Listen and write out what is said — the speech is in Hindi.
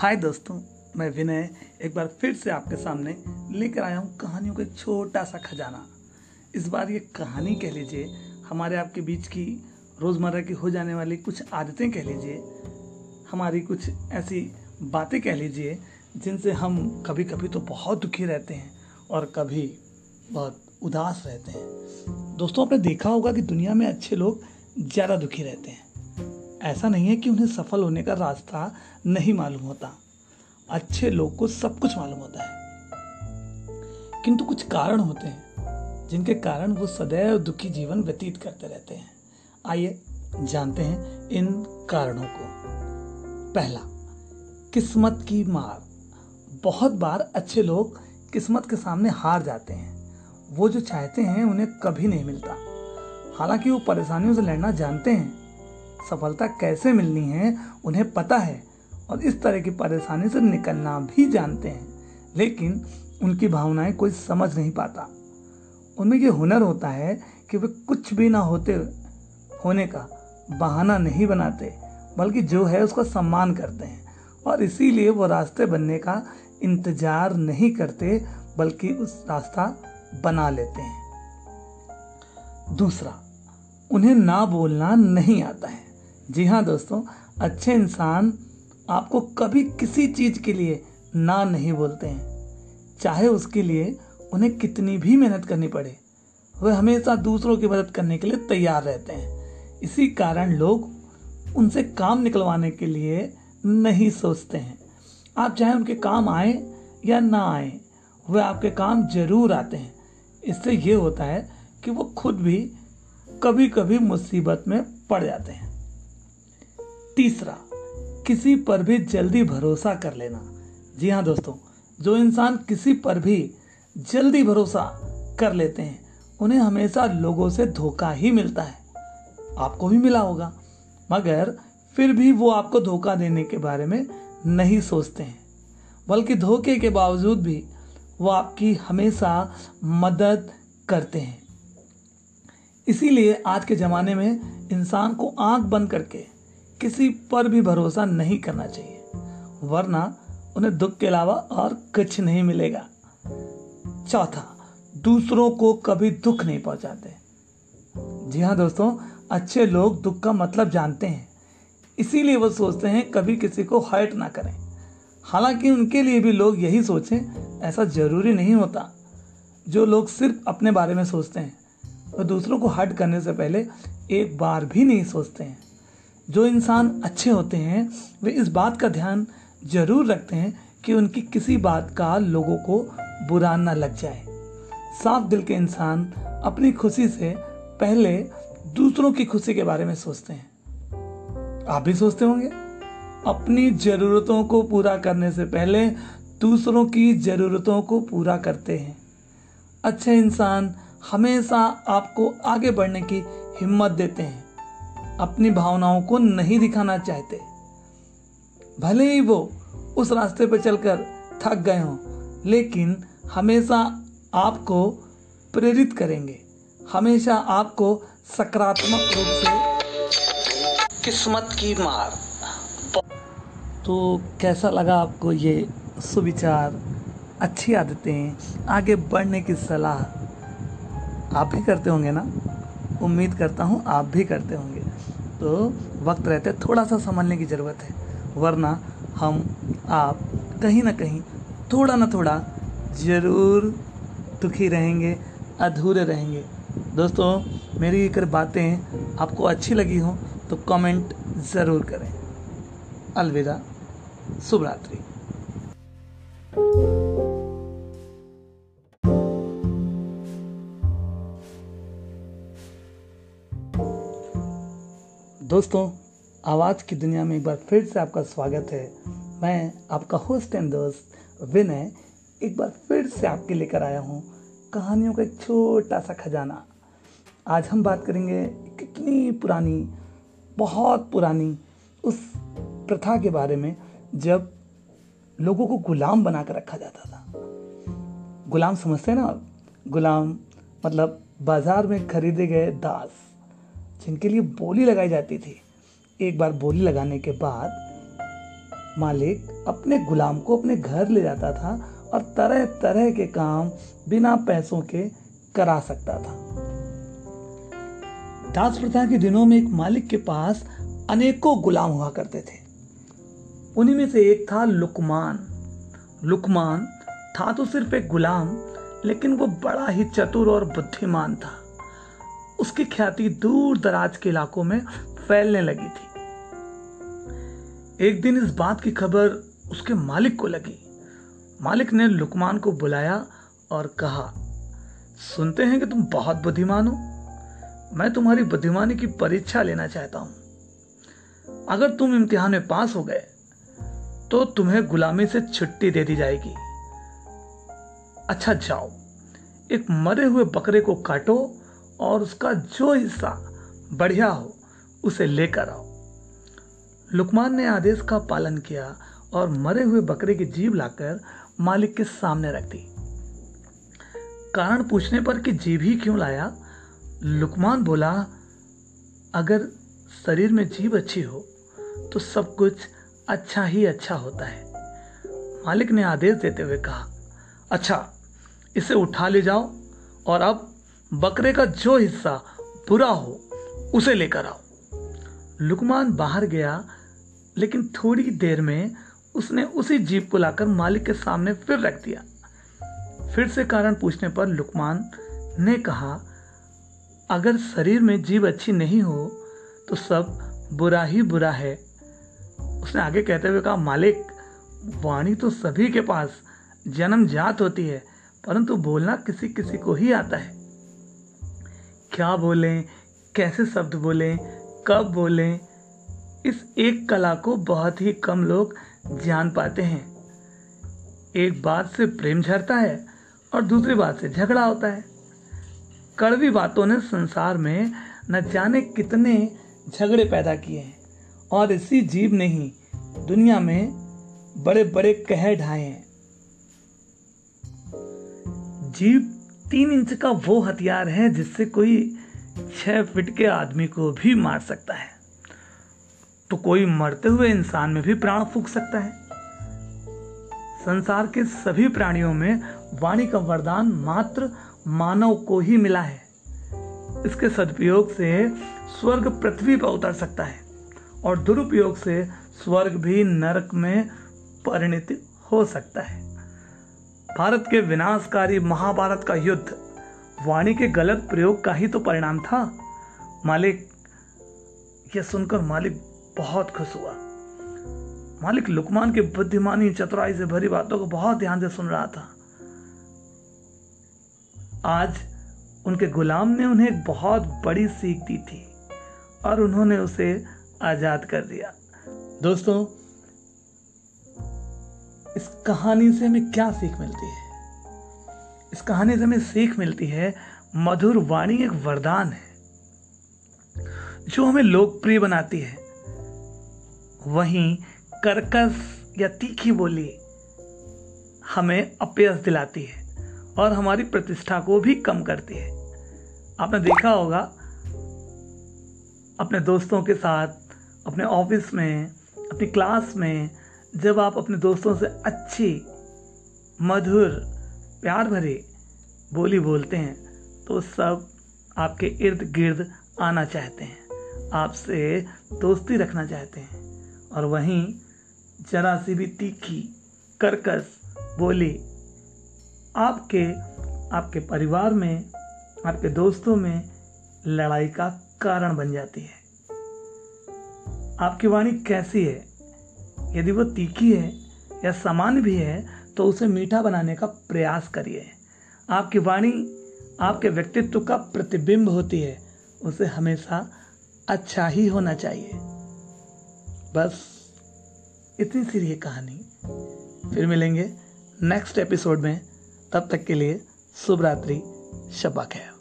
हाय दोस्तों, मैं विनय एक बार फिर से आपके सामने लेकर आया हूँ कहानियों का एक छोटा सा खजाना। इस बार ये कहानी कह लीजिए, हमारे आपके बीच की रोज़मर्रा की हो जाने वाली कुछ आदतें कह लीजिए, हमारी कुछ ऐसी बातें कह लीजिए, जिनसे हम कभी कभी तो बहुत दुखी रहते हैं और कभी बहुत उदास रहते हैं। दोस्तों, आपने देखा होगा कि दुनिया में अच्छे लोग ज़्यादा दुखी रहते हैं। ऐसा नहीं है कि उन्हें सफल होने का रास्ता नहीं मालूम होता। अच्छे लोग को सब कुछ मालूम होता है। किंतु कुछ कारण होते हैं, जिनके कारण वो सदैव दुखी जीवन व्यतीत करते रहते हैं। आइए जानते हैं इन कारणों को। पहला, किस्मत की मार। बहुत बार अच्छे लोग किस्मत के सामने हार जाते हैं। वो जो चाहते हैं उन्हें कभी नहीं मिलता। हालाँकि वो परेशानियों से लड़ना जानते हैं सफलता कैसे मिलनी है, उन्हें पता है और इस तरह की परेशानी से निकलना भी जानते हैं। लेकिन उनकी भावनाएँ कोई समझ नहीं पाता। उनमें ये हुनर होता है कि वे कुछ भी ना होते, होने का बहाना नहीं बनाते, बल्कि जो है उसका सम्मान करते हैं और इसीलिए वो रास्ते बनने का इंतज़ार नहीं करते, बल्कि उस रास्ता बना लेते हैं। दूसरा, उन्हें ना बोलना नहीं आता है। जी हाँ दोस्तों, अच्छे इंसान आपको कभी किसी चीज़ के लिए ना नहीं बोलते हैं। चाहे उसके लिए उन्हें कितनी भी मेहनत करनी पड़े, वे हमेशा दूसरों की मदद करने के लिए तैयार रहते हैं। इसी कारण लोग उनसे काम निकलवाने के लिए नहीं सोचते हैं। आप चाहे उनके काम आए या ना आए, वे आपके काम ज़रूर आते हैं। इससे ये होता है कि वो खुद भी कभी कभी मुसीबत में पड़ जाते हैं। तीसरा, किसी पर भी जल्दी भरोसा कर लेना। जी हाँ दोस्तों, जो इंसान किसी पर भी जल्दी भरोसा कर लेते हैं, उन्हें हमेशा लोगों से धोखा ही मिलता है। आपको भी मिला होगा, मगर फिर भी वो आपको धोखा देने के बारे में नहीं सोचते हैं। बल्कि धोखे के बावजूद भी वो आपकी हमेशा मदद करते हैं। इसीलिए आज के ज़माने में इंसान को आँख बंद करके किसी पर भी भरोसा नहीं करना चाहिए। वरना उन्हें दुख के अलावा और कुछ नहीं मिलेगा। चौथा, दूसरों को कभी दुख नहीं पहुंचाते। जी हाँ दोस्तों, अच्छे लोग दुख का मतलब जानते हैं। इसीलिए वो सोचते हैं कभी किसी को हर्ट ना करें। हालाँकि उनके लिए भी लोग यही सोचें, ऐसा ज़रूरी नहीं होता। जो लोग सिर्फ़ अपने बारे में सोचते हैं, वो दूसरों को हर्ट करने से पहले एक बार भी नहीं सोचते हैं। जो इंसान अच्छे होते हैं, वे इस बात का ध्यान ज़रूर रखते हैं कि उनकी किसी बात का लोगों को बुरा ना लग जाए। साफ़ दिल के इंसान अपनी खुशी से पहले दूसरों की खुशी के बारे में सोचते हैं। आप भी सोचते होंगे, अपनी ज़रूरतों को पूरा करने से पहले दूसरों की ज़रूरतों को पूरा करते हैं। अच्छे इंसान हमेशा आपको आगे बढ़ने की हिम्मत देते हैं। अपनी भावनाओं को नहीं दिखाना चाहते। भले ही वो उस रास्ते पर चलकर थक गए हों लेकिन हमेशा आपको प्रेरित करेंगे। हमेशा आपको सकारात्मक रूप से किस्मत की मार। तो कैसा लगा आपको ये सुविचार? अच्छी आदतें? आगे बढ़ने की सलाह आप भी करते होंगे ना? उम्मीद करता हूँ आप भी करते होंगे। तो वक्त रहते थोड़ा सा संभलने की ज़रूरत है। वरना हम आप कहीं ना कहीं थोड़ा ना थोड़ा ज़रूर दुखी रहेंगे, अधूरे रहेंगे। दोस्तों, मेरी अगर बातें आपको अच्छी लगी हो तो कमेंट ज़रूर करें। अलविदा, शुभ रात्रि। दोस्तों, आवाज़ की दुनिया में एक बार फिर से आपका स्वागत है। मैं आपका होस्ट एंड दोस्त विनय एक बार फिर से आपके लेकर आया हूँ कहानियों का एक छोटा सा खजाना। आज हम बात करेंगे कितनी पुरानी, बहुत पुरानी उस प्रथा के बारे में जब लोगों को गुलाम बना कर रखा जाता था। गुलाम समझते हैं ना गुलाम मतलब बाज़ार में खरीदे गए दास। जिनके लिए बोली लगाई जाती थी। एक बार बोली लगाने के बाद मालिक अपने गुलाम को अपने घर ले जाता था और तरह तरह के काम बिना पैसों के करा सकता था। दास प्रथा के दिनों में एक मालिक के पास अनेकों गुलाम हुआ करते थे। उन्हीं में से एक था लुकमान। लुकमान था तो सिर्फ़ एक गुलाम, लेकिन वो बड़ा ही चतुर और बुद्धिमान था। उसकी ख्याति दूर दराज के इलाकों में फैलने लगी थी। एक दिन इस बात की खबर उसके मालिक को लगी। मालिक ने लुकमान को बुलाया और कहा, सुनते हैं कि तुम बहुत बुद्धिमान हो। मैं तुम्हारी बुद्धिमानी की परीक्षा लेना चाहता हूँ। अगर तुम इम्तिहान में पास हो गए तो तुम्हें गुलामी से छुट्टी दे दी जाएगी। अच्छा जाओ, एक मरे हुए बकरे को काटो और उसका जो हिस्सा बढ़िया हो, उसे लेकर आओ। लुकमान ने आदेश का पालन किया और मरे हुए बकरे की जीव लाकर मालिक के सामने रख दी। कारण पूछने पर कि जीव ही क्यों लाया, लुकमान बोला, अगर शरीर में जीव अच्छी हो तो सब कुछ अच्छा ही अच्छा होता है। मालिक ने आदेश देते हुए कहा अच्छा इसे उठा ले जाओ और अब बकरे का जो हिस्सा बुरा हो, उसे लेकर आओ। लुकमान बाहर गया, लेकिन थोड़ी देर में उसने उसी जीप को लाकर मालिक के सामने फिर रख दिया। फिर से कारण पूछने पर लुकमान ने कहा, अगर शरीर में जीव अच्छी नहीं हो तो सब बुरा ही बुरा है। उसने आगे कहते हुए कहा, मालिक, वाणी तो सभी के पास जन्म जात होती है, परंतु बोलना किसी किसी को ही आता है। क्या बोलें, कैसे शब्द बोलें, कब बोलें, इस एक कला को बहुत ही कम लोग जान पाते हैं। एक बात से प्रेम झरता है और दूसरी बात से झगड़ा होता है। कड़वी बातों ने संसार में न जाने कितने झगड़े पैदा किए हैं और इसी जीव ने ही दुनिया में बड़े बड़े कह ढाए हैं। जीव तीन इंच का वो हथियार है जिससे कोई छह फीट के आदमी को भी मार सकता है। तो कोई मरते हुए इंसान में भी प्राण फूक सकता है। संसार के सभी प्राणियों में वाणी का वरदान मात्र मानव को ही मिला है। इसके सदुपयोग से स्वर्ग पृथ्वी पर उतर सकता है और दुरुपयोग से स्वर्ग भी नरक में परिणित हो सकता है। भारत के विनाशकारी महाभारत का युद्ध, वाणी के गलत प्रयोग का ही तो परिणाम था। मालिक, यह सुनकर मालिक बहुत खुश हुआ। मालिक लुकमान की बुद्धिमानी चतुराई से भरी बातों को बहुत ध्यान से सुन रहा था। आज उनके गुलाम ने उन्हें एक बहुत बड़ी सीख दी थी और उन्होंने उसे आज़ाद कर दिया। दोस्तों इस कहानी से हमें क्या सीख मिलती है? इस कहानी से हमें सीख मिलती है, मधुर वाणी एक वरदान है, जो हमें लोकप्रिय बनाती है। वहीं कर्कश या तीखी बोली हमें अपयस दिलाती है और हमारी प्रतिष्ठा को भी कम करती है। आपने देखा होगा, अपने दोस्तों के साथ, अपने ऑफ़िस में, अपनी क्लास में जब आप अपने दोस्तों से अच्छी, मधुर, प्यार भरी बोली बोलते हैं तो सब आपके इर्द गिर्द आना चाहते हैं। आपसे दोस्ती रखना चाहते हैं। और वहीं जरा सी भी तीखी करकस बोली आपके आपके परिवार में, आपके दोस्तों में लड़ाई का कारण बन जाती है। आपकी वाणी कैसी है? यदि वो तीखी है या सामान्य भी है तो उसे मीठा बनाने का प्रयास करिए। आपकी वाणी, आपके व्यक्तित्व का प्रतिबिंब होती है। उसे हमेशा अच्छा ही होना चाहिए। बस इतनी सी रही कहानी। फिर मिलेंगे नेक्स्ट एपिसोड में। तब तक के लिए शुभ रात्रि शबा खैर।